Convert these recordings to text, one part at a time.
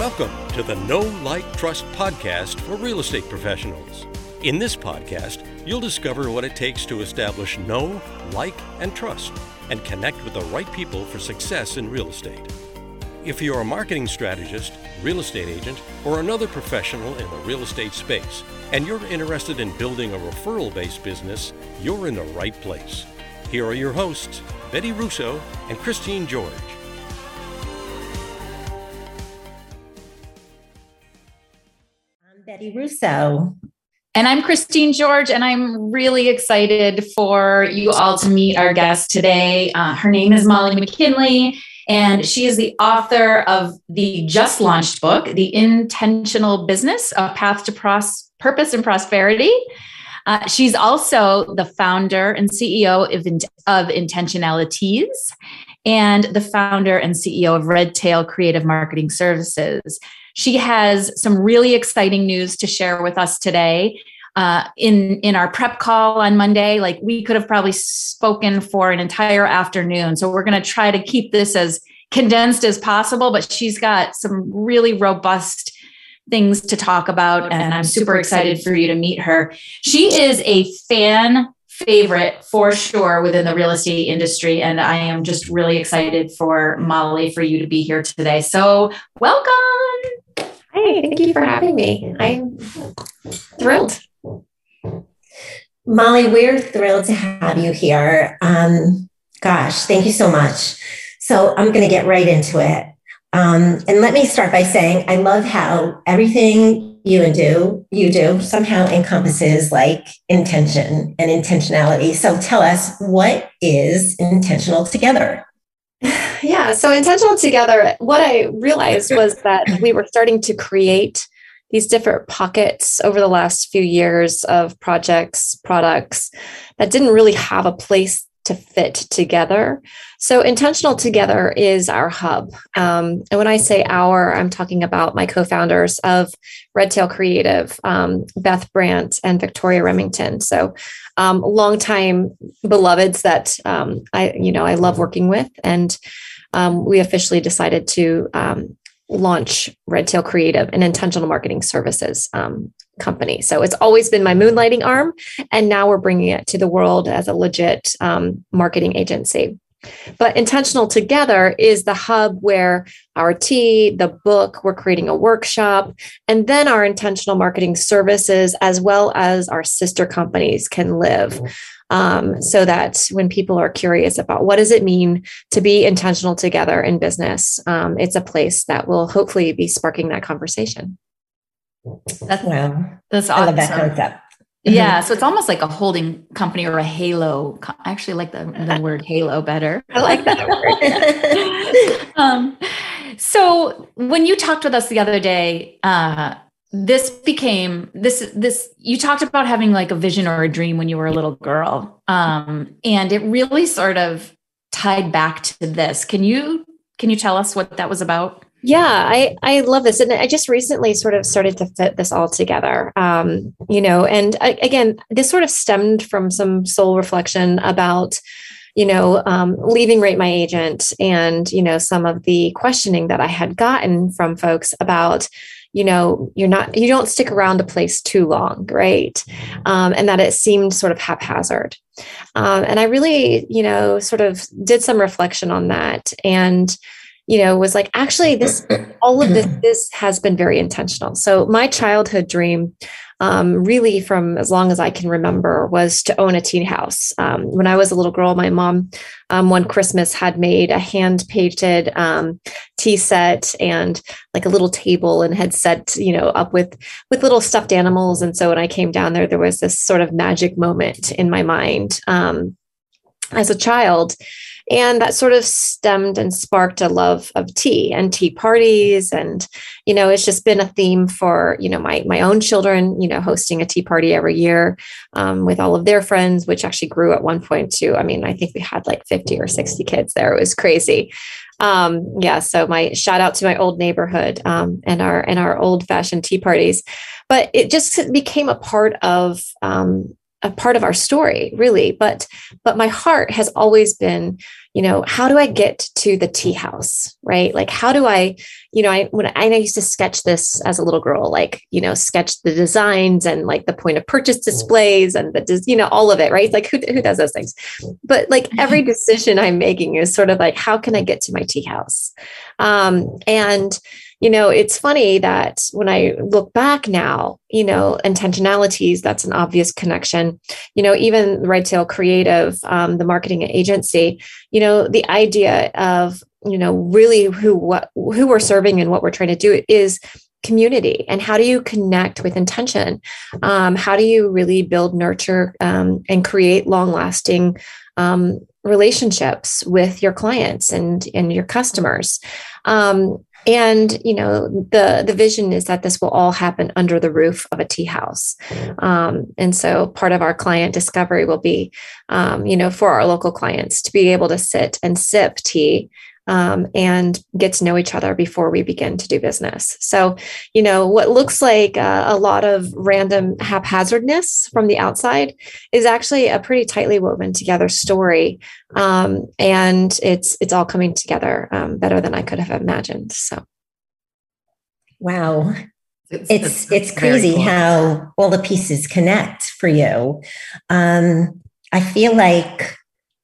Welcome to the Know Like Trust podcast for real estate professionals. In this podcast, you'll discover what it takes to establish know, like, and trust, and connect with the right people for success in real estate. If you're a marketing strategist, real estate agent, or another professional in the real estate space, and you're interested in building a referral based business, you're in the right place. Here are your hosts, Betty Russo and Christine George. Russo. And I'm Christine George, and I'm really excited for you all to meet our guest today. Uh, her name is Molly McKinley, and she is the author of the just launched book, The Intentional Business A Path to Pros- Purpose and Prosperity. Uh, she's also the founder and CEO of, of Intentionalities and the founder and CEO of Red Tail Creative Marketing Services. She has some really exciting news to share with us today. Uh, in in our prep call on Monday, like we could have probably spoken for an entire afternoon. So we're going to try to keep this as condensed as possible. But she's got some really robust things to talk about, and I'm super excited for you to meet her. She is a fan favorite for sure within the real estate industry. And I am just really excited for Molly for you to be here today. So, welcome. Hi, thank you for having me. I'm thrilled. Molly, we're thrilled to have you here. Um, gosh, thank you so much. So I'm going to get right into it. Um, and let me start by saying I love how everything you and do you do somehow encompasses like intention and intentionality. So tell us what is intentional together. Yeah, so intentional together. What I realized was that we were starting to create these different pockets over the last few years of projects, products that didn't really have a place to fit together. So, Intentional Together is our hub. Um, and when I say our, I'm talking about my co founders of Red Tail Creative, um, Beth Brandt and Victoria Remington. So, um, longtime beloveds that um, I, you know, I love working with. And um, we officially decided to um, launch Red Tail Creative, and intentional marketing services um, company. So it's always been my moonlighting arm, and now we're bringing it to the world as a legit um, marketing agency. But Intentional Together is the hub where our tea, the book, we're creating a workshop, and then our intentional marketing services, as well as our sister companies, can live. Um, so that when people are curious about what does it mean to be intentional together in business, um, it's a place that will hopefully be sparking that conversation. That's wow. That's awesome. I love that concept. Yeah, so it's almost like a holding company or a halo. I actually like the, the word halo better. I like that word. um, so when you talked with us the other day, uh, this became this this you talked about having like a vision or a dream when you were a little girl, um, and it really sort of tied back to this. Can you can you tell us what that was about? Yeah, I, I love this. And I just recently sort of started to fit this all together. Um, you know, and I, again, this sort of stemmed from some soul reflection about, you know, um, leaving Rate My Agent and, you know, some of the questioning that I had gotten from folks about, you know, you're not, you don't stick around a place too long, right? Um, and that it seemed sort of haphazard. Um, and I really, you know, sort of did some reflection on that. And, you know was like actually this all of this this has been very intentional. So my childhood dream um, really from as long as i can remember was to own a tea house. Um, when i was a little girl my mom um, one christmas had made a hand painted um, tea set and like a little table and had set you know up with with little stuffed animals. And so when i came down there there was this sort of magic moment in my mind. Um, as a child and that sort of stemmed and sparked a love of tea and tea parties. And you know it's just been a theme for you know my my own children you know hosting a tea party every year um, with all of their friends which actually grew at one point to i mean i think we had like 50 or 60 kids there. It was crazy. Um, yeah so my shout out to my old neighborhood um, and our and our old fashioned tea parties. But it just became a part of um, a part of our story really. But but my heart has always been you know, how do I get to the tea house, right? Like, how do I, you know, I when I, used to sketch this as a little girl, like, you know, sketch the designs and like the point of purchase displays and the, you know, all of it, right? Like, who who does those things? But like every decision I'm making is sort of like, how can I get to my tea house? Um, and you know, it's funny that when I look back now, you know, intentionalities, that's an obvious connection. You know, even Red Tail Creative, um, the marketing agency, you know, the idea of, you know, really who what who we're serving and what we're trying to do is community. And how do you connect with intention? Um, how do you really build nurture um, and create long lasting um, relationships with your clients and and your customers? Um, and you know the the vision is that this will all happen under the roof of a tea house. Um, and so part of our client discovery will be um, you know for our local clients to be able to sit and sip tea um, and get to know each other before we begin to do business. So, you know, what looks like a, a lot of random haphazardness from the outside is actually a pretty tightly woven together story, um, and it's it's all coming together um, better than I could have imagined. So, wow. It's it's, it's crazy cool. how all the pieces connect for you. Um, I feel like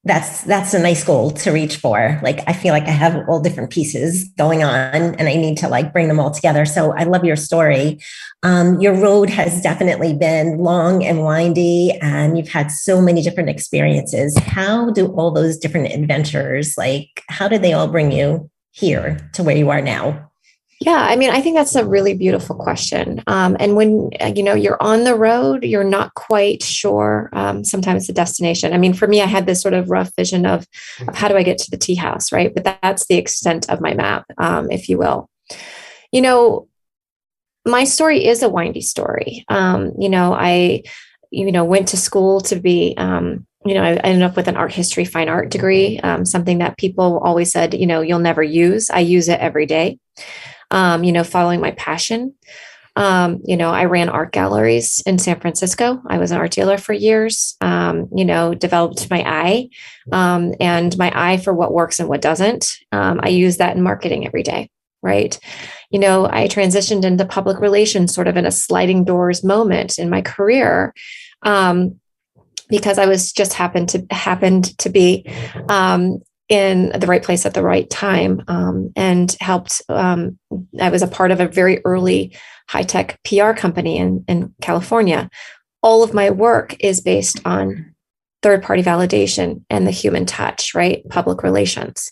that's that's a nice goal to reach for. Like i feel like i have all different pieces going on and i need to like bring them all together. So i love your story. Um, your road has definitely been long and windy and you've had so many different experiences. How do all those different adventures like how did they all bring you here to where you are now yeah, I mean, I think that's a really beautiful question. Um, and when uh, you know you're on the road, you're not quite sure um, sometimes the destination. I mean, for me, I had this sort of rough vision of, of how do I get to the tea house, right? But that, that's the extent of my map, um, if you will. You know, my story is a windy story. Um, you know, I, you know, went to school to be um, you know, I ended up with an art history fine art degree, um, something that people always said, you know, you'll never use. I use it every day um, you know, following my passion. Um, you know, I ran art galleries in San Francisco. I was an art dealer for years. Um, you know, developed my eye um, and my eye for what works and what doesn't. Um, I use that in marketing every day, right? You know, I transitioned into public relations sort of in a sliding doors moment in my career um, because I was just happened to happened to be um, in the right place at the right time um, and helped. Um, I was a part of a very early high tech PR company in, in California. All of my work is based on third party validation and the human touch, right? Public relations.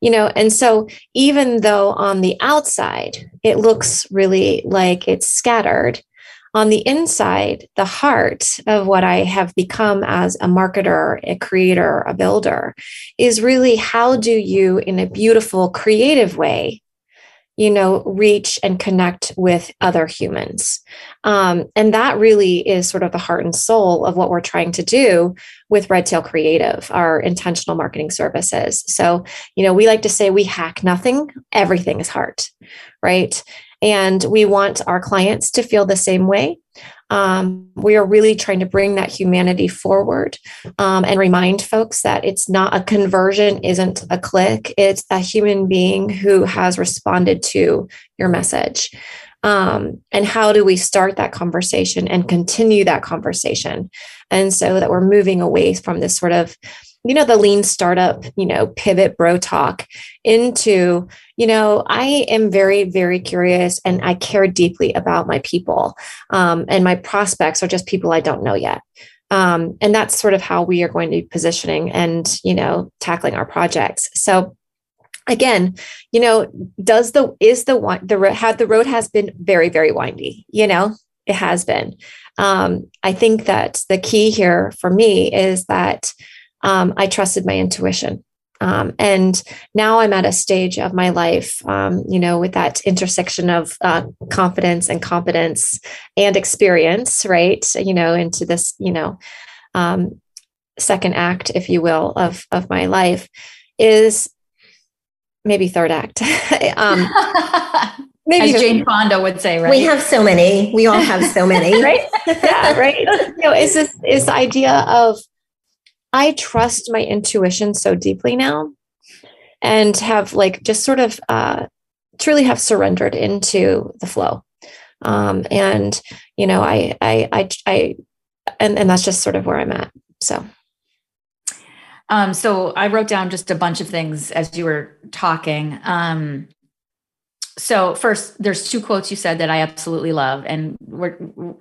You know, and so even though on the outside it looks really like it's scattered, on the inside, the heart of what I have become as a marketer, a creator, a builder is really how do you, in a beautiful, creative way, you know, reach and connect with other humans. Um, and that really is sort of the heart and soul of what we're trying to do with Red Tail Creative, our intentional marketing services. So, you know, we like to say we hack nothing, everything is heart, right? And we want our clients to feel the same way. Um, we are really trying to bring that humanity forward um, and remind folks that it's not a conversion, isn't a click. It's a human being who has responded to your message. Um, and how do we start that conversation and continue that conversation? And so that we're moving away from this sort of you know the lean startup you know pivot bro talk into you know i am very very curious and i care deeply about my people um, and my prospects are just people i don't know yet. Um, and that's sort of how we are going to be positioning and you know tackling our projects. So again you know does the is the one the had the road has been very very windy you know? It has been. Um, i think that the key here for me is that um, I trusted my intuition. Um, and now I'm at a stage of my life, um, you know, with that intersection of uh, confidence and competence and experience, right? You know, into this, you know, um, second act, if you will, of of my life is maybe third act. um, maybe As Jane Fonda would say, right? We have so many. We all have so many, right? Yeah, right. You know, is this is the idea of I trust my intuition so deeply now and have like just sort of uh, truly have surrendered into the flow. Um, and, you know, I, I, I, I, and, and that's just sort of where I'm at. So. Um, so I wrote down just a bunch of things as you were talking. Um, so first, there's two quotes you said that I absolutely love, and we're,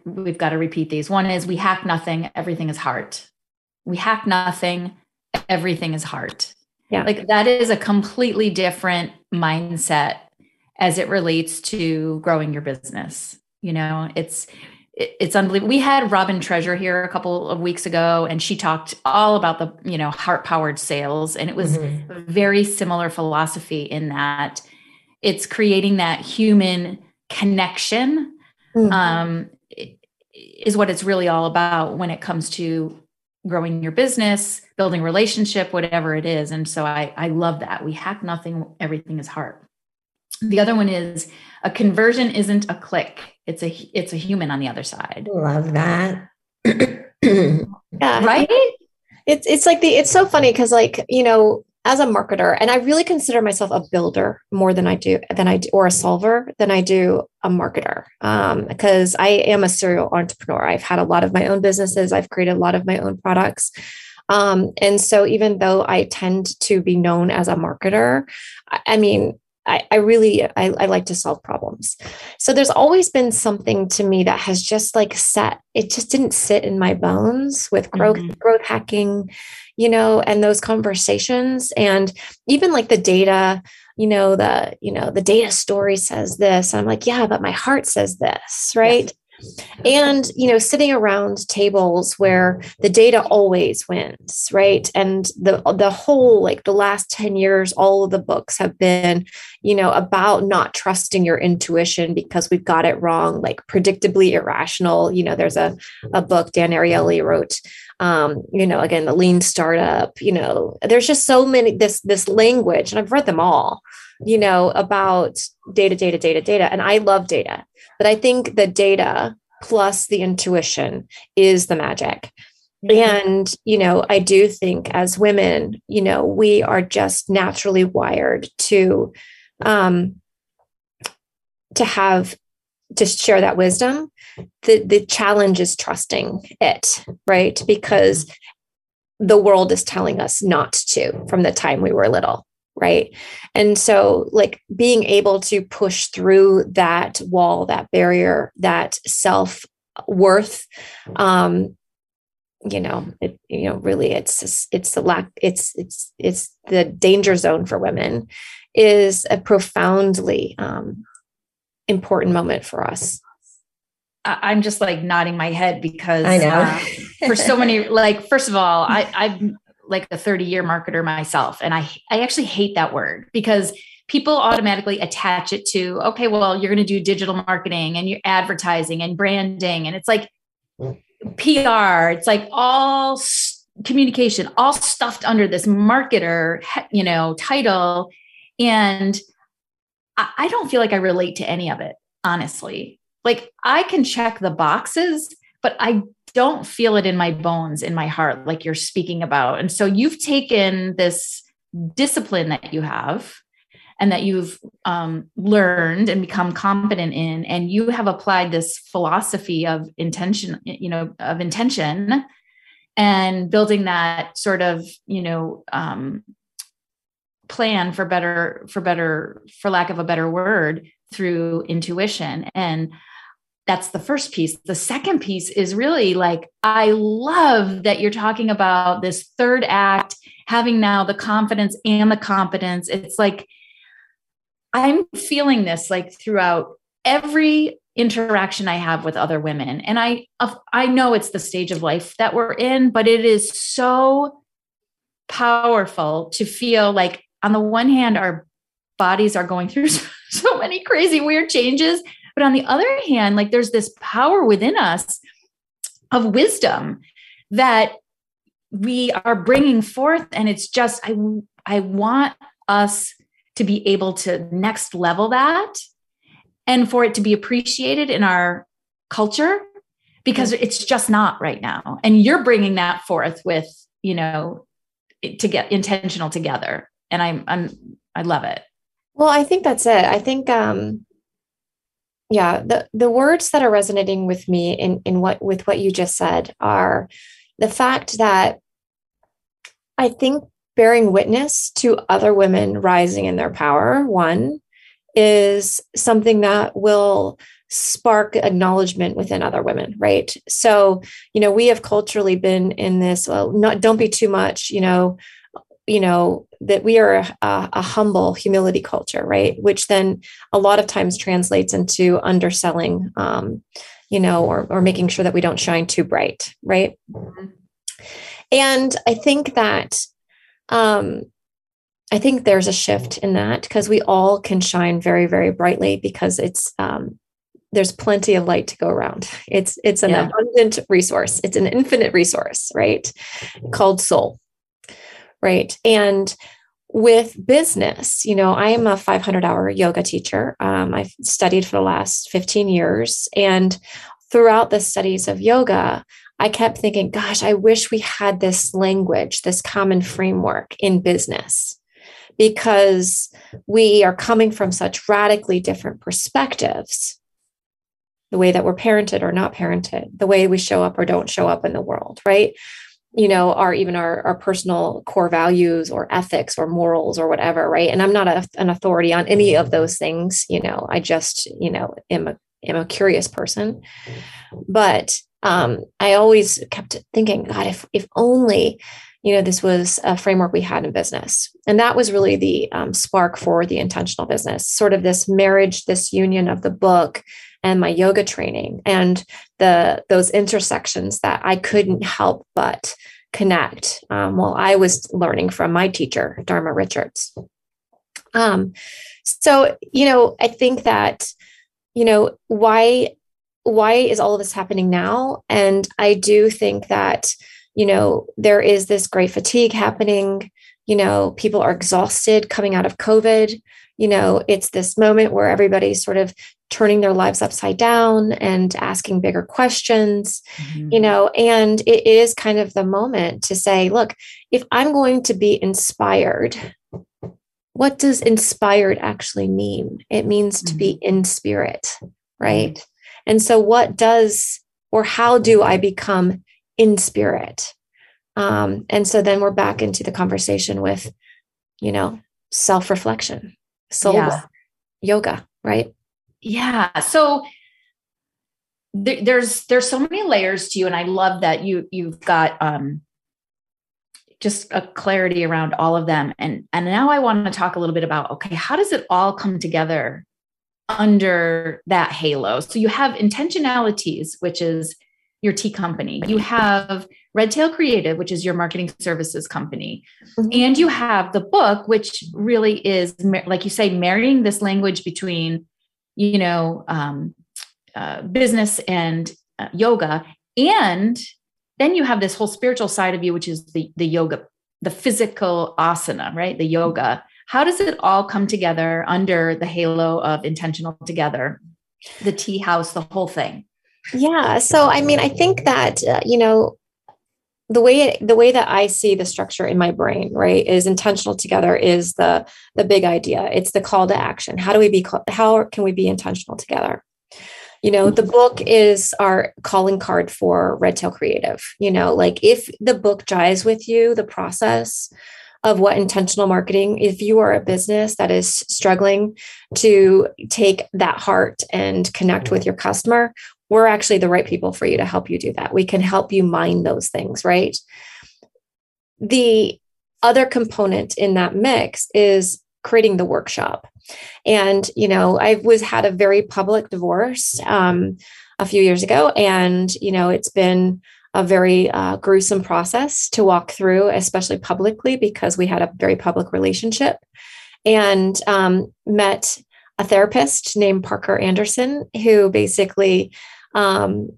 we've got to repeat these. One is, "We hack nothing; everything is heart." We hack nothing; everything is heart. Yeah, like that is a completely different mindset as it relates to growing your business. You know, it's it's unbelievable. We had Robin Treasure here a couple of weeks ago, and she talked all about the you know heart powered sales, and it was mm-hmm. a very similar philosophy in that it's creating that human connection. Mm-hmm. Um, is what it's really all about when it comes to growing your business, building relationship, whatever it is. And so I I love that. We hack nothing, everything is heart. The other one is a conversion isn't a click. It's a it's a human on the other side. Love that. Yeah. Right? It's it's like the it's so funny because like you know as a marketer and i really consider myself a builder more than i do than i do or a solver than i do a marketer um, because i am a serial entrepreneur i've had a lot of my own businesses i've created a lot of my own products um, and so even though i tend to be known as a marketer I, I mean I, I really I, I like to solve problems. So there's always been something to me that has just like set, it just didn't sit in my bones with growth, mm-hmm. growth hacking, you know, and those conversations. And even like the data, you know, the, you know, the data story says this. I'm like, yeah, but my heart says this, right? Yes and you know sitting around tables where the data always wins right and the the whole like the last 10 years all of the books have been you know about not trusting your intuition because we've got it wrong like predictably irrational you know there's a, a book dan ariely wrote um, you know again the lean startup you know there's just so many this this language and i've read them all you know about data data data data and i love data but I think the data plus the intuition is the magic. Mm-hmm. And, you know, I do think as women, you know, we are just naturally wired to, um, to have to share that wisdom. The the challenge is trusting it, right? Because the world is telling us not to from the time we were little right and so like being able to push through that wall that barrier that self worth um you know it you know really it's it's the lack it's it's it's the danger zone for women is a profoundly um important moment for us. I'm just like nodding my head because I know. uh, for so many like first of all I I'm like a 30 year marketer myself and I I actually hate that word because people automatically attach it to okay well you're going to do digital marketing and you're advertising and branding and it's like PR it's like all communication all stuffed under this marketer you know title and I, don't feel like I relate to any of it honestly like I can check the boxes but I don't feel it in my bones, in my heart, like you're speaking about. And so you've taken this discipline that you have and that you've um, learned and become competent in, and you have applied this philosophy of intention, you know, of intention and building that sort of, you know, um, plan for better, for better, for lack of a better word, through intuition. And that's the first piece. The second piece is really like, I love that you're talking about this third act, having now the confidence and the competence. It's like, I'm feeling this like throughout every interaction I have with other women. And I, I know it's the stage of life that we're in, but it is so powerful to feel like, on the one hand, our bodies are going through so many crazy, weird changes but on the other hand, like there's this power within us of wisdom that we are bringing forth. And it's just, I, I want us to be able to next level that and for it to be appreciated in our culture because mm-hmm. it's just not right now. And you're bringing that forth with you know, to get intentional together. And I'm, I'm, I love it. Well, I think that's it. I think, um, yeah, the, the words that are resonating with me in, in what, with what you just said are the fact that I think bearing witness to other women rising in their power, one, is something that will spark acknowledgement within other women right so you know we have culturally been in this well not don't be too much you know you know that we are a, a, humble humility culture right which then a lot of times translates into underselling um, you know or, or making sure that we don't shine too bright right mm-hmm. and i think that um, I think there's a shift in that because we all can shine very, very brightly because it's um, there's plenty of light to go around. It's it's an yeah. abundant resource. It's an infinite resource, right? Called soul, right? And with business, you know, I am a 500 hour yoga teacher. Um, I've studied for the last 15 years, and throughout the studies of yoga, I kept thinking, gosh, I wish we had this language, this common framework in business because we are coming from such radically different perspectives the way that we're parented or not parented the way we show up or don't show up in the world right you know our even our, our personal core values or ethics or morals or whatever right? And i'm not a, an authority on any of those things you know i just you know am a am a curious person. But um, i always kept thinking god if if only you know, this was a framework we had in business. And that was really the um, spark for the intentional business, sort of this marriage, this union of the book and my yoga training and the those intersections that I couldn't help but connect um, while I was learning from my teacher, Dharma Richards. Um, so, you know, I think that, you know, why why is all of this happening now? And I do think that you know, there is this great fatigue happening. You know, people are exhausted coming out of COVID. You know, it's this moment where everybody's sort of turning their lives upside down and asking bigger questions, mm-hmm. you know, and it is kind of the moment to say, look, if I'm going to be inspired, what does inspired actually mean? It means mm-hmm. to be mm-hmm. in spirit, right? Mm-hmm. And so, what does or how do I become in spirit. Um, and so then we're back into the conversation with, you know, self reflection, soul yeah. yoga, right? Yeah. So th- there's there's so many layers to you, and I love that you you've got um, just a clarity around all of them. And and now I want to talk a little bit about okay, how does it all come together under that halo? So you have intentionalities, which is your tea company. You have Redtail Creative, which is your marketing services company. Mm-hmm. And you have the book, which really is, like you say, marrying this language between, you know, um, uh, business and uh, yoga. And then you have this whole spiritual side of you, which is the, the yoga, the physical asana, right? The yoga. How does it all come together under the halo of intentional together? The tea house, the whole thing. Yeah. So, I mean, I think that, uh, you know, the way the way that I see the structure in my brain, right, is intentional together is the the big idea. It's the call to action. How do we be how can we be intentional together? You know, the mm-hmm. book is our calling card for Redtail Creative. You know, like if the book jives with you, the process of what intentional marketing, if you are a business that is struggling to take that heart and connect with mm-hmm. your customer, we're actually the right people for you to help you do that. We can help you mine those things, right? The other component in that mix is creating the workshop. And, you know, I was had a very public divorce um, a few years ago, and, you know, it's been a very uh, gruesome process to walk through, especially publicly, because we had a very public relationship and um, met a therapist named Parker Anderson, who basically um,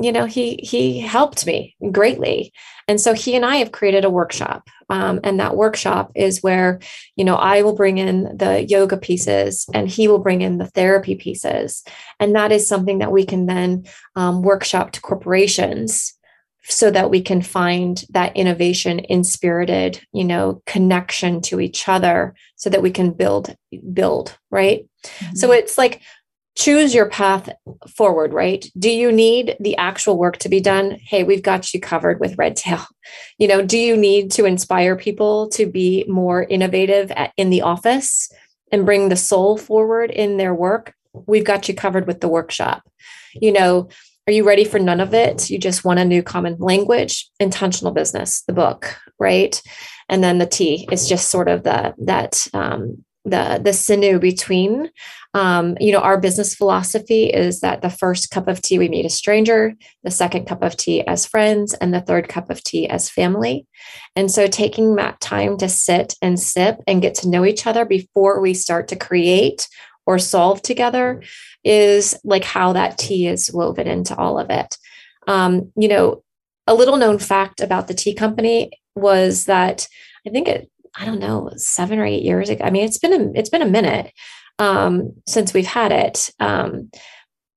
you know he he helped me greatly. And so he and i have created a workshop um, and that workshop is where you know i will bring in the yoga pieces and he will bring in the therapy pieces. And that is something that we can then um, workshop to corporations so that we can find that innovation inspirited you know connection to each other so that we can build build right? Mm-hmm. so it's like choose your path forward right? Do you need the actual work to be done? Hey we've got you covered with red tail. You know do you need to inspire people to be more innovative at, in the office and bring the soul forward in their work? We've got you covered with the workshop. You know are you ready for none of it? You just want a new common language, intentional business, the book, right? And then the tea is just sort of the that um, the the sinew between. Um, you know, our business philosophy is that the first cup of tea we meet a stranger, the second cup of tea as friends, and the third cup of tea as family. And so, taking that time to sit and sip and get to know each other before we start to create or solve together is like how that tea is woven into all of it. Um, you know, a little known fact about the tea company was that I think it, I don't know, seven or eight years ago. I mean, it's been a, it's been a minute um, since we've had it. Um,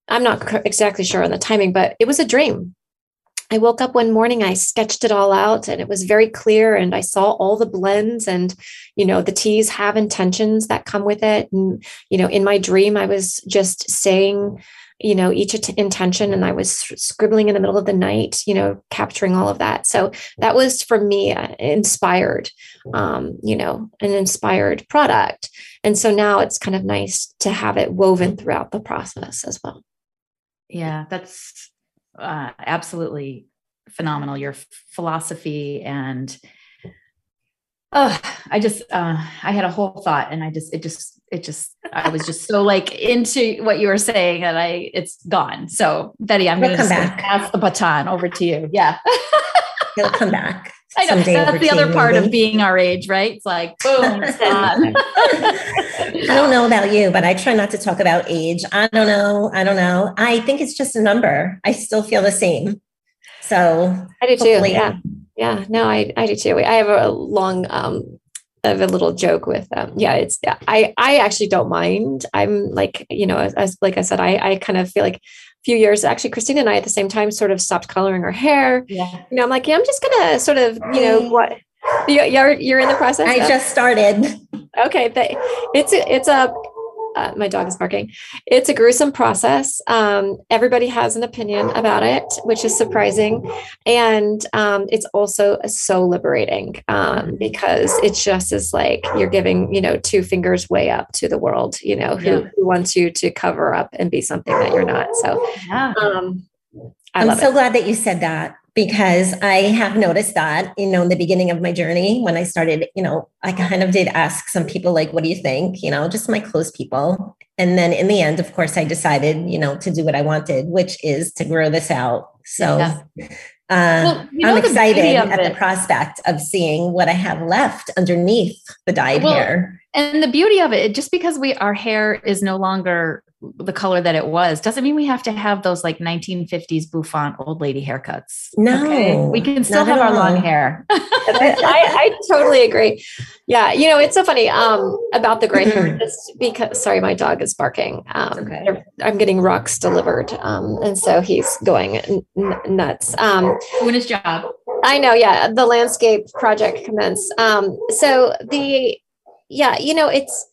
I'm not exactly sure on the timing, but it was a dream. I woke up one morning, I sketched it all out and it was very clear and I saw all the blends and you know the teas have intentions that come with it and you know in my dream I was just saying you know each intention and I was scribbling in the middle of the night, you know, capturing all of that. So that was for me uh, inspired um, you know, an inspired product. And so now it's kind of nice to have it woven throughout the process as well. Yeah, that's uh, absolutely phenomenal. Your philosophy and oh, I just uh, I had a whole thought, and I just it just it just I was just so like into what you were saying, and I it's gone. So Betty, I'm going to pass the baton over to you. Yeah, it'll come back. I know that's the other part maybe. of being our age, right? It's like boom, it's gone. I don't know about you, but I try not to talk about age. I don't know. I don't know. I think it's just a number. I still feel the same. So I do too. Yeah. Yeah. No, I, I do too. I have a long, um, of a little joke with them. Yeah, it's I I actually don't mind. I'm like, you know, as, as like I said, I I kind of feel like a few years actually christina and i at the same time sort of stopped coloring her hair yeah you know i'm like yeah i'm just gonna sort of you know what you're you're in the process i just started okay but it's it's a uh, my dog is barking. It's a gruesome process. Um, everybody has an opinion about it, which is surprising. And um, it's also so liberating um, because it's just as like you're giving, you know, two fingers way up to the world, you know, who, yeah. who wants you to cover up and be something that you're not. So, yeah. Um, I am so it. glad that you said that because I have noticed that, you know, in the beginning of my journey, when I started, you know, I kind of did ask some people, like, what do you think? You know, just my close people. And then in the end, of course, I decided, you know, to do what I wanted, which is to grow this out. So yeah. uh, well, you know, I'm excited at it. the prospect of seeing what I have left underneath the dyed well, hair. And the beauty of it, just because we our hair is no longer the color that it was doesn't mean we have to have those like 1950s bouffant old lady haircuts. No, okay? we can still have our long hair. I, I, totally agree. Yeah, you know it's so funny um, about the gray hair. Just because, sorry, my dog is barking. Um, okay. I'm getting rocks delivered, um, and so he's going n- nuts. Um, Doing his job. I know. Yeah, the landscape project commenced. Um, so the yeah, you know it's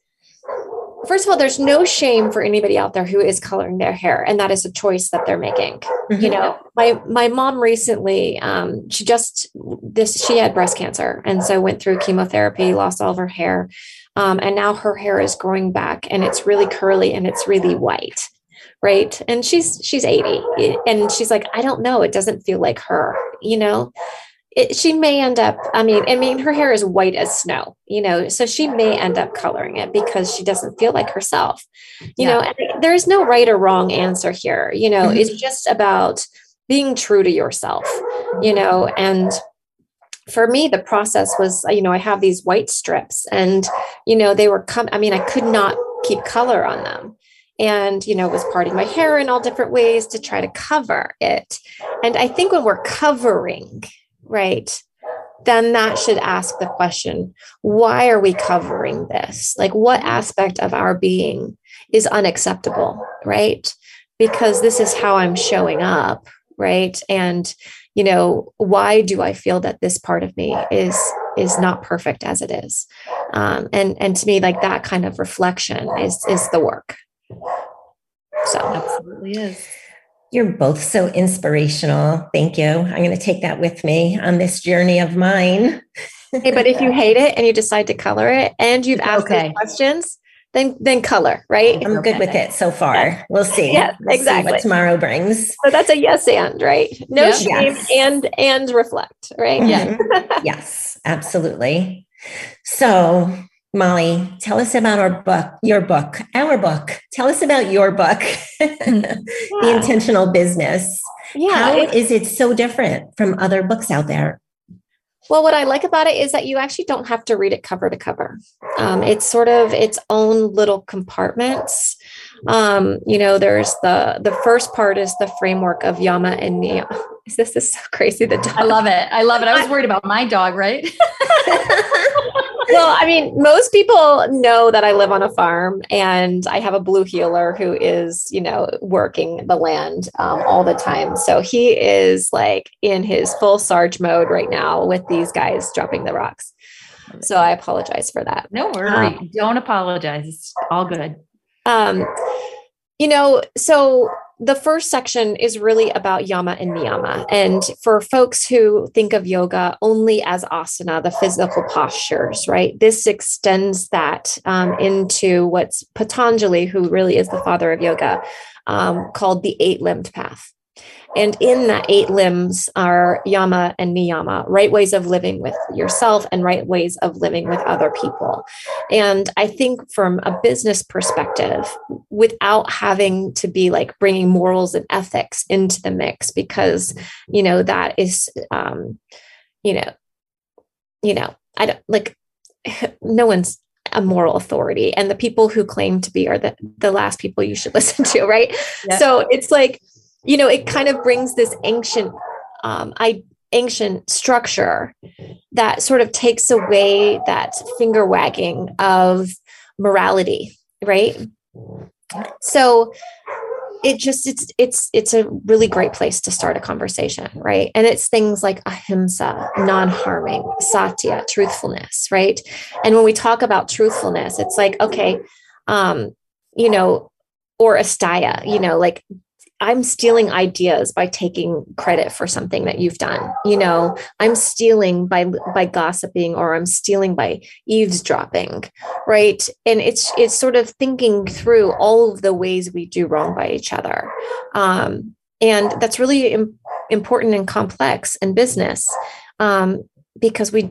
first of all, there's no shame for anybody out there who is coloring their hair, and that is a choice that they're making. Mm-hmm. You know, my my mom recently, um, she just this she had breast cancer, and so went through chemotherapy, lost all of her hair, um, and now her hair is growing back, and it's really curly and it's really white right and she's she's 80 and she's like i don't know it doesn't feel like her you know it, she may end up i mean i mean her hair is white as snow you know so she may end up coloring it because she doesn't feel like herself you yeah. know and there's no right or wrong answer here you know mm-hmm. it's just about being true to yourself you know and for me the process was you know i have these white strips and you know they were come i mean i could not keep color on them and you know was parting my hair in all different ways to try to cover it and i think when we're covering right? Then that should ask the question why are we covering this? Like, what aspect of our being is unacceptable, right? Because this is how I'm showing up, right? And, you know why do i feel that this part of me is is not perfect as it is um, and and to me like that kind of reflection is is the work so absolutely is you're both so inspirational thank you i'm going to take that with me on this journey of mine hey but if you hate it and you decide to color it and you've asked okay. questions then then color, right? I'm good with it so far. Yeah. We'll see. Yeah, we'll exactly. See what tomorrow brings. So that's a yes and right. No shame yes. and and reflect, right? Yeah. Mm-hmm. yes, absolutely. So Molly, tell us about our book, your book, our book. Tell us about your book, yeah. The Intentional Business. Yeah. How is it so different from other books out there? Well, what I like about it is that you actually don't have to read it cover to cover. Um, it's sort of its own little compartments. Um, you know, there's the the first part is the framework of Yama and Niyama. Is this is so crazy? The dog. I love it. I love it. I was worried about my dog, right? Well, I mean, most people know that I live on a farm and I have a blue heeler who is, you know, working the land um, all the time. So he is like in his full Sarge mode right now with these guys dropping the rocks. So I apologize for that. No worry. Um, Don't apologize. It's all good. Um, you know, so the first section is really about yama and niyama. And for folks who think of yoga only as asana, the physical postures, right? This extends that um, into what's Patanjali, who really is the father of yoga, um, called the eight limbed path. And in that eight limbs are yama and niyama, right ways of living with yourself and right ways of living with other people. And I think from a business perspective, without having to be like bringing morals and ethics into the mix, because, you know, that is, um, you know, you know, I don't like, no one's a moral authority and the people who claim to be are the, the last people you should listen to right yeah. so it's like you know, it kind of brings this ancient, um, I ancient structure that sort of takes away that finger wagging of morality, right? So it just it's it's it's a really great place to start a conversation right and it's things like ahimsa non-harming satya truthfulness right and when we talk about truthfulness it's like okay um you know or asteya you know like I'm stealing ideas by taking credit for something that you've done. You know, I'm stealing by by gossiping or I'm stealing by eavesdropping, right? And it's it's sort of thinking through all of the ways we do wrong by each other. Um, and that's really Im- important and complex in business um, because we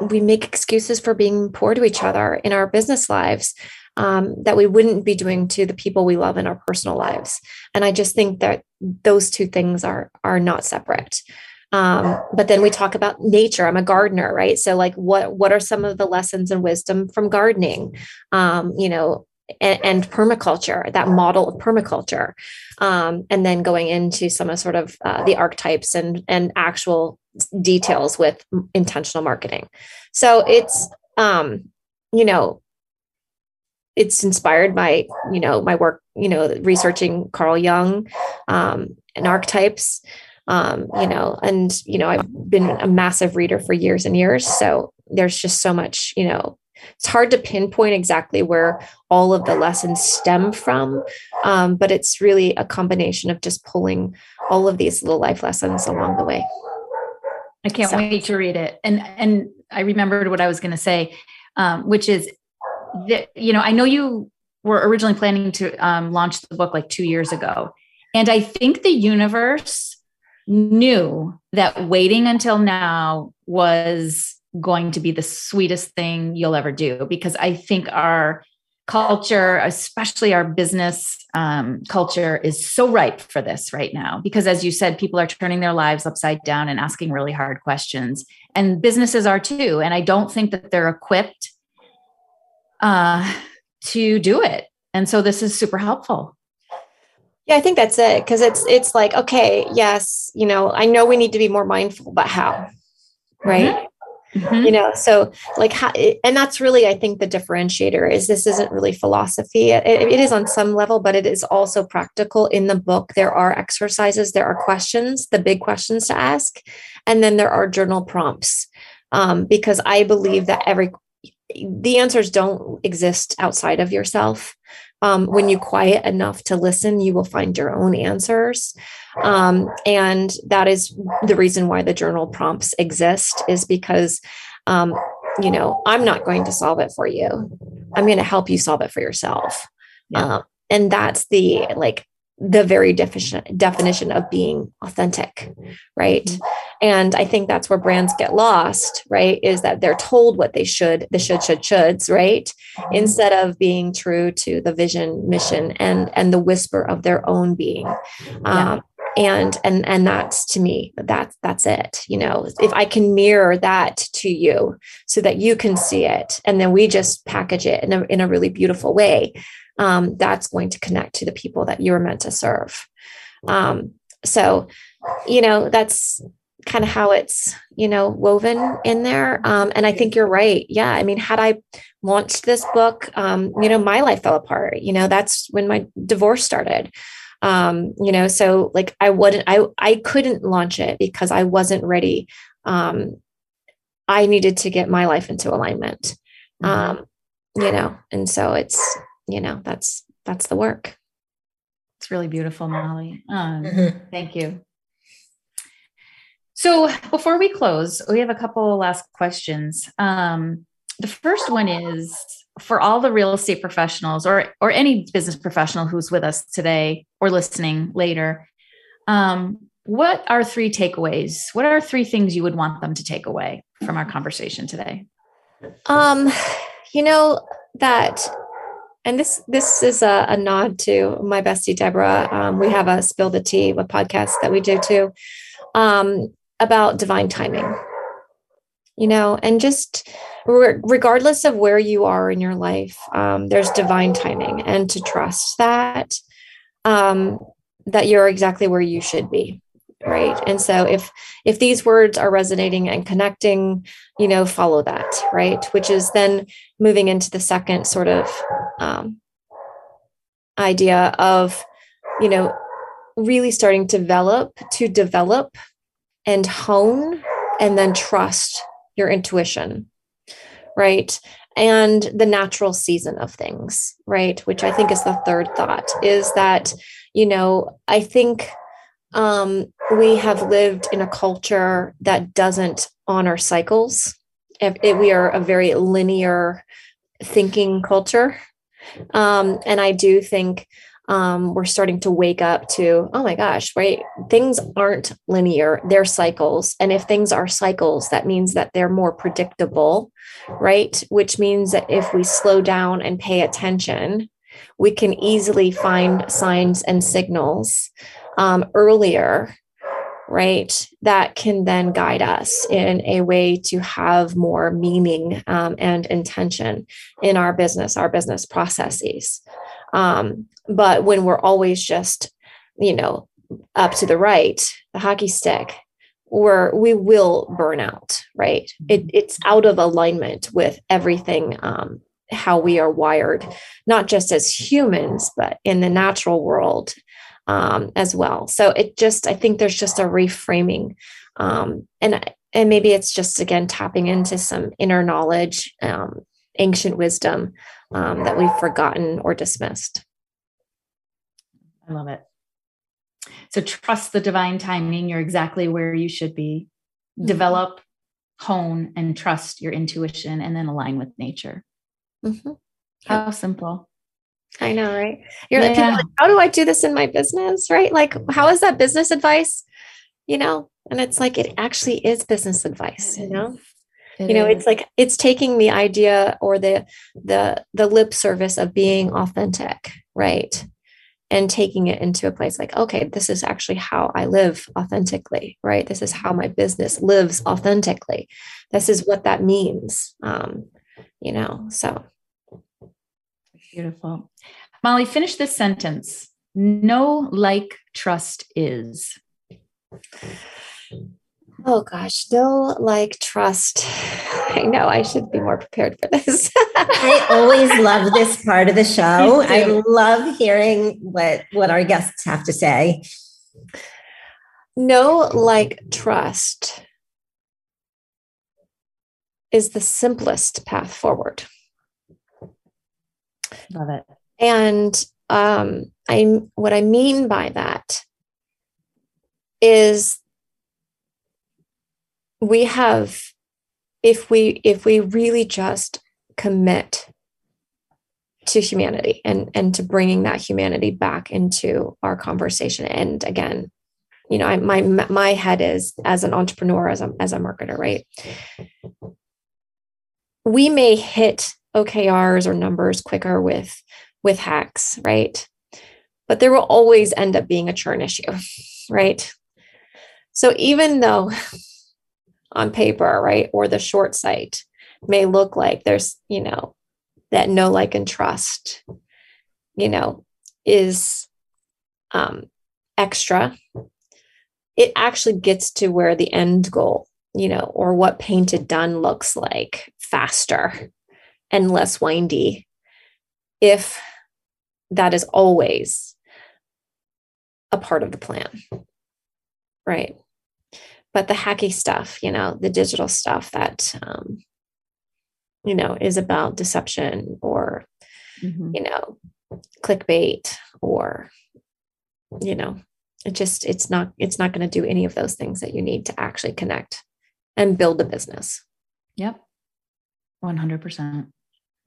we make excuses for being poor to each other in our business lives um, that we wouldn't be doing to the people we love in our personal lives. And I just think that those two things are are not separate. Um, but then we talk about nature. I'm a gardener, right? So like, what what are some of the lessons and wisdom from gardening? Um, you know, and, and, permaculture, that model of permaculture, um, and then going into some of sort of uh, the archetypes and and actual details with intentional marketing. So it's um, you know it's inspired by you know my work you know researching carl jung um, and archetypes. Um, you know and you know i've been a massive reader for years and years. So there's just so much you know it's hard to pinpoint exactly where all of the lessons stem from um, but it's really a combination of just pulling all of these little life lessons along the way. I can't so. wait to read it. And and i remembered what i was going to say um, which is that you know i know you were originally planning to um, launch the book like two years ago. And i think the universe knew that waiting until now was going to be the sweetest thing you'll ever do. Because i think our culture especially our business um, culture is so ripe for this right now. Because as you said people are turning their lives upside down and asking really hard questions. And businesses are too. And i don't think that they're equipped uh, to do it. And so this is super helpful. Yeah, I think that's it because it's it's like okay, yes, you know, I know we need to be more mindful, but how, right? Mm-hmm. Mm-hmm. You know, so like, how, and that's really, I think, the differentiator is this isn't really philosophy. It, it is on some level, but it is also practical. In the book, there are exercises, there are questions, the big questions to ask, and then there are journal prompts. Um, because I believe that every the answers don't exist outside of yourself. Um, when you quiet enough to listen, you will find your own answers. Um, and that is the reason why the journal prompts exist, is because, um, you know, I'm not going to solve it for you. I'm going to help you solve it for yourself. Yeah. Um, and that's the like the very definition definition of being authentic right mm-hmm. And i think that's where brands get lost right is that they're told what they should the should should shoulds right mm-hmm. instead of being true to the vision mission and and the whisper of their own being yeah. um, and and and that's to me that's that's it you know if i can mirror that to you so that you can see it and then we just package it in a, in a really beautiful way um, that's going to connect to the people that you're meant to serve. Um, so, you know, that's kind of how it's, you know, woven in there. Um, and I think you're right. Yeah. I mean, had I launched this book, um, you know, my life fell apart. You know, that's when my divorce started. Um, you know, so like I wouldn't, I, I couldn't launch it because I wasn't ready. Um, I needed to get my life into alignment. Mm-hmm. Um, you know, and so it's, you know that's that's the work it's really beautiful molly um, mm-hmm. thank you so before we close we have a couple last questions. Um, the first one is for all the real estate professionals or or any business professional who's with us today or listening later um, what are three takeaways? What are three things you would want them to take away from our conversation today? Um you know that and this this is a, a nod to my bestie Deborah. Um, we have a spill the tea, a podcast that we do too, um, about divine timing. You know, and just re- regardless of where you are in your life, um, there's divine timing, and to trust that um, that you're exactly where you should be right and so if if these words are resonating and connecting you know follow that right which is then moving into the second sort of um, idea of you know really starting to develop to develop and hone and then trust your intuition right and the natural season of things right which i think is the third thought is that you know i think um, we have lived in a culture that doesn't honor cycles. It, it, we are a very linear thinking culture. Um, and I do think um, we're starting to wake up to, oh my gosh, right? Things aren't linear, they're cycles. And if things are cycles, that means that they're more predictable, right? Which means that if we slow down and pay attention, we can easily find signs and signals um, earlier right that can then guide us in a way to have more meaning um, and intention in our business our business processes um, but when we're always just you know up to the right the hockey stick we're we will burn out right it, it's out of alignment with everything um, how we are wired not just as humans but in the natural world um, as well. So it just, I think there's just a reframing. Um, and, and maybe it's just, again, tapping into some inner knowledge, um, ancient wisdom um, that we've forgotten or dismissed. I love it. So trust the divine timing. You're exactly where you should be. Mm-hmm. Develop, hone, and trust your intuition, and then align with nature. Mm-hmm. How simple. I know, right? You're yeah. like, like, how do I do this in my business? Right? Like, how is that business advice? You know, and it's like it actually is business advice, you know? It you know, is. it's like it's taking the idea or the the the lip service of being authentic, right? And taking it into a place like, okay, this is actually how I live authentically, right? This is how my business lives authentically. This is what that means. Um, you know, so Beautiful. Molly, finish this sentence. No like trust is. Oh gosh, no like trust. I know I should be more prepared for this. I always love this part of the show. I love hearing what what our guests have to say. No like trust is the simplest path forward. Love it. And um, I what I mean by that is we have if we if we really just commit to humanity and and to bringing that humanity back into our conversation. And again you know I, my my head is as an entrepreneur as a as a marketer right? We may hit okrs or numbers quicker with with hacks right? But there will always end up being a churn issue right? So even though on paper, right, or the short sight may look like there's, you know, that know, like, and trust, you know, is um, extra. It actually gets to where the end goal, you know, or what painted done looks like faster and less windy if that is always a part of the plan. Right but the hacky stuff, you know, the digital stuff that, um, you know, is about deception or, mm-hmm. you know, clickbait or, you know, it just, it's not, it's not going to do any of those things that you need to actually connect and build a business. Yep. 100%. percent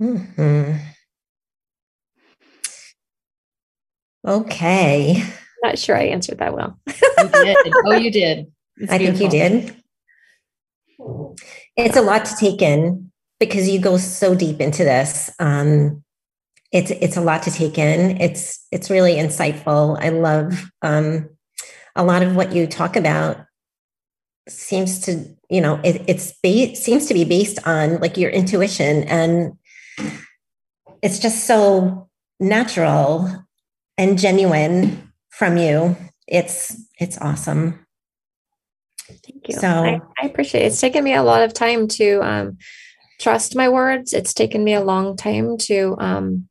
mm-hmm. Okay. Not sure I answered that well. you did. Oh, you did. It's I beautiful. think you did. It's a lot to take in because you go so deep into this. Um, it's it's a lot to take in. It's it's really insightful. I love um, a lot of what you talk about. Seems to you know it, it's ba- seems to be based on like your intuition and it's just so natural and genuine from you. It's it's awesome. Thank you. So I, I, appreciate it. It's taken me a lot of time to um, trust my words. It's taken me a long time to um,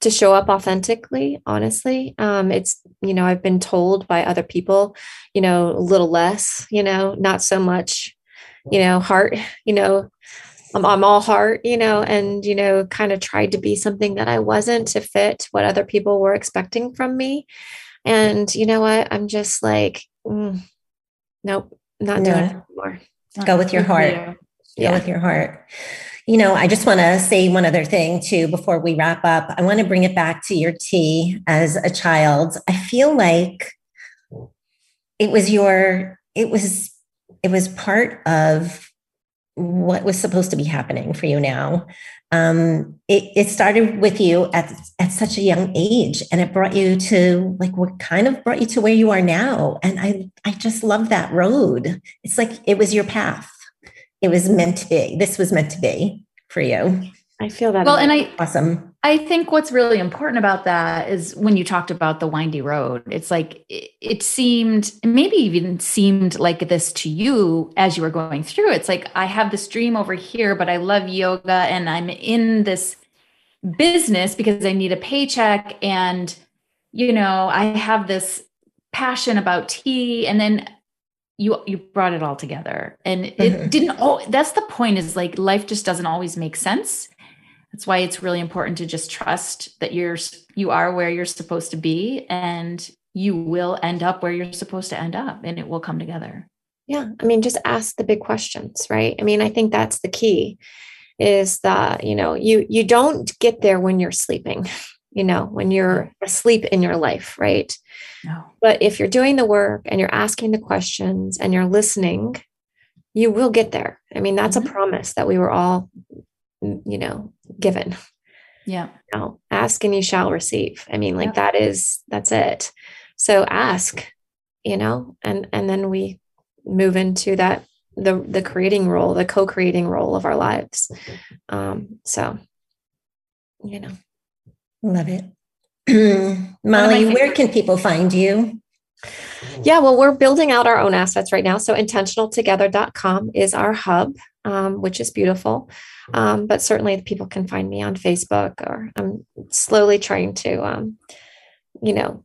to show up authentically. Honestly, um, it's you know I've been told by other people, you know, a little less, you know, not so much, you know, heart, you know. I'm, I'm all heart, you know, and, you know, kind of tried to be something that I wasn't to fit what other people were expecting from me. And you know what? I'm just like, mm, nope, not doing it anymore. Go with your heart. You. Yeah. Go with your heart. You know, I just want to say one other thing too before we wrap up. I want to bring it back to your tea as a child. I feel like it was your, it was, it was part of what was supposed to be happening for you now um, it, it started with you at, at such a young age and it brought you to like what kind of brought you to where you are now. And i i just love that road. It's like it was your path. It was meant to be. This was meant to be for you. I feel that. Well, and I awesome. I think what's really important about that is when you talked about the windy road. It's like it, it, seemed, maybe even seemed like this to you as you were going through. It's like I have this dream over here, but I love yoga and I'm in this business because I need a paycheck and you know, I have this passion about tea and then you you brought it all together and it mm-hmm. didn't oh that's the point is like life just doesn't always make sense that's why it's really important to just trust that you're you are where you're supposed to be and you will end up where you're supposed to end up and it will come together. Yeah i mean just ask the big questions right? I mean i think that's the key is that you know you you don't get there when you're sleeping you know when you're asleep in your life right? No. but if you're doing the work and you're asking the questions and you're listening you will get there. I mean that's mm-hmm. a promise that we were all you know given. Yeah. You know, ask and you shall receive. I mean like yeah. that is that's it. So ask you know and and then we move into that the the creating role the co-creating role of our lives. Um so you know. Love it. Molly where can people find you? Yeah, well, we're building out our own assets right now. So intentionaltogether.com is our hub, um, which is beautiful. Um, but certainly people can find me on Facebook or I'm slowly trying to, um, you know,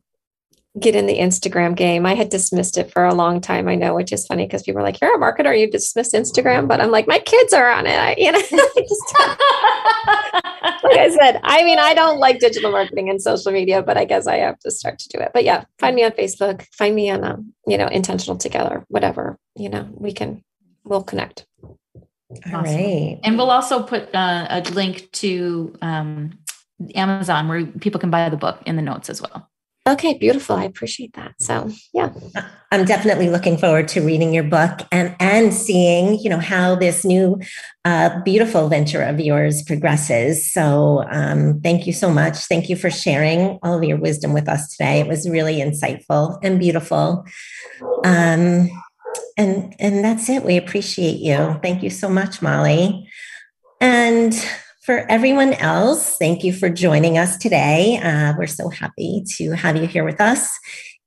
get in the Instagram game. I had dismissed it for a long time. I know, which is funny because people are like, "You're a marketer, you dismiss Instagram," but I'm like, my kids are on it. I, you know, like I said, I mean, I don't like digital marketing and social media, but I guess I have to start to do it. But yeah, find me on Facebook. Find me on, um, you know, intentional together. Whatever you know, we can, we'll connect. All awesome. right, and we'll also put uh, a link to um, Amazon where people can buy the book in the notes as well. Okay, beautiful. I appreciate that. So, yeah. I'm definitely looking forward to reading your book and and seeing, you know, how this new uh, beautiful venture of yours progresses. So, um, thank you so much. Thank you for sharing all of your wisdom with us today. It was really insightful and beautiful. Um, and and that's it. We appreciate you. Thank you so much, Molly. And for everyone else, thank you for joining us today. Uh, we're so happy to have you here with us.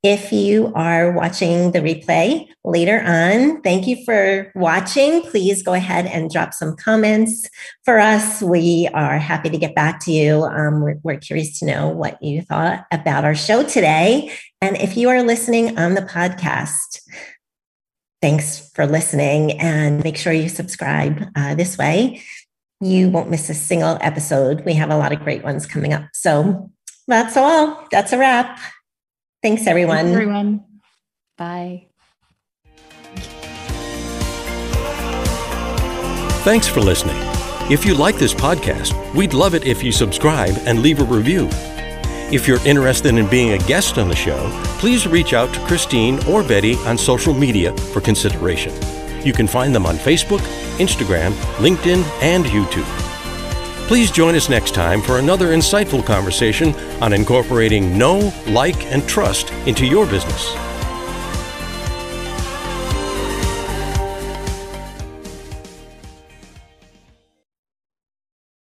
If you are watching the replay later on, thank you for watching. Please go ahead and drop some comments for us. We are happy to get back to you. Um, we're, we're curious to know what you thought about our show today. And if you are listening on the podcast, thanks for listening and make sure you subscribe uh, this way you won't miss a single episode. We have a lot of great ones coming up. So that's all. That's a wrap. Thanks, everyone. Thanks, everyone. Bye. Thanks for listening. If you like this podcast, we'd love it if you subscribe and leave a review. If you're interested in being a guest on the show, please reach out to Christine or Betty on social media for consideration. You can find them on Facebook, Instagram, LinkedIn, and YouTube. Please join us next time for another insightful conversation on incorporating know, like, and trust into your business.